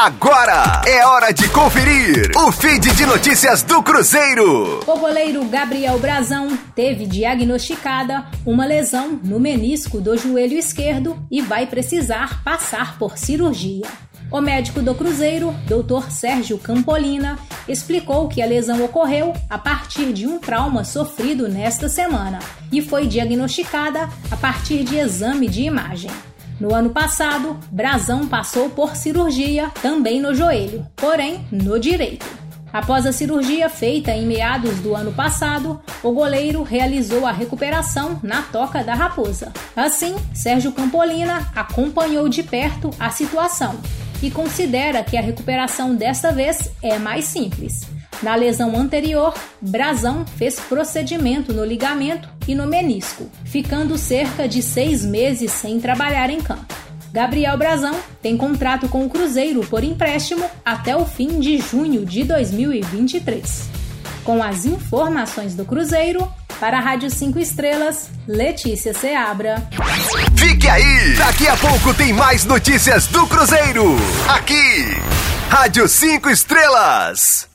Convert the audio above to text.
Agora é hora de conferir o feed de notícias do Cruzeiro. O goleiro Gabriel Brazão teve diagnosticada uma lesão no menisco do joelho esquerdo e vai precisar passar por cirurgia. O médico do Cruzeiro, Dr. Sérgio Campolina, explicou que a lesão ocorreu a partir de um trauma sofrido nesta semana e foi diagnosticada a partir de exame de imagem. No ano passado, Brazão passou por cirurgia também no joelho, porém no direito. Após a cirurgia feita em meados do ano passado, o goleiro realizou a recuperação na Toca da Raposa. Assim, Sérgio Campolina acompanhou de perto a situação e considera que a recuperação desta vez é mais simples. Na lesão anterior, Brazão fez procedimento no ligamento e no menisco, ficando cerca de seis meses sem trabalhar em campo. Gabriel Brazão tem contrato com o Cruzeiro por empréstimo até o fim de junho de 2023. Com as informações do Cruzeiro, para a Rádio 5 Estrelas, Letícia Seabra. Fique aí! Daqui a pouco tem mais notícias do Cruzeiro. Aqui, Rádio 5 Estrelas.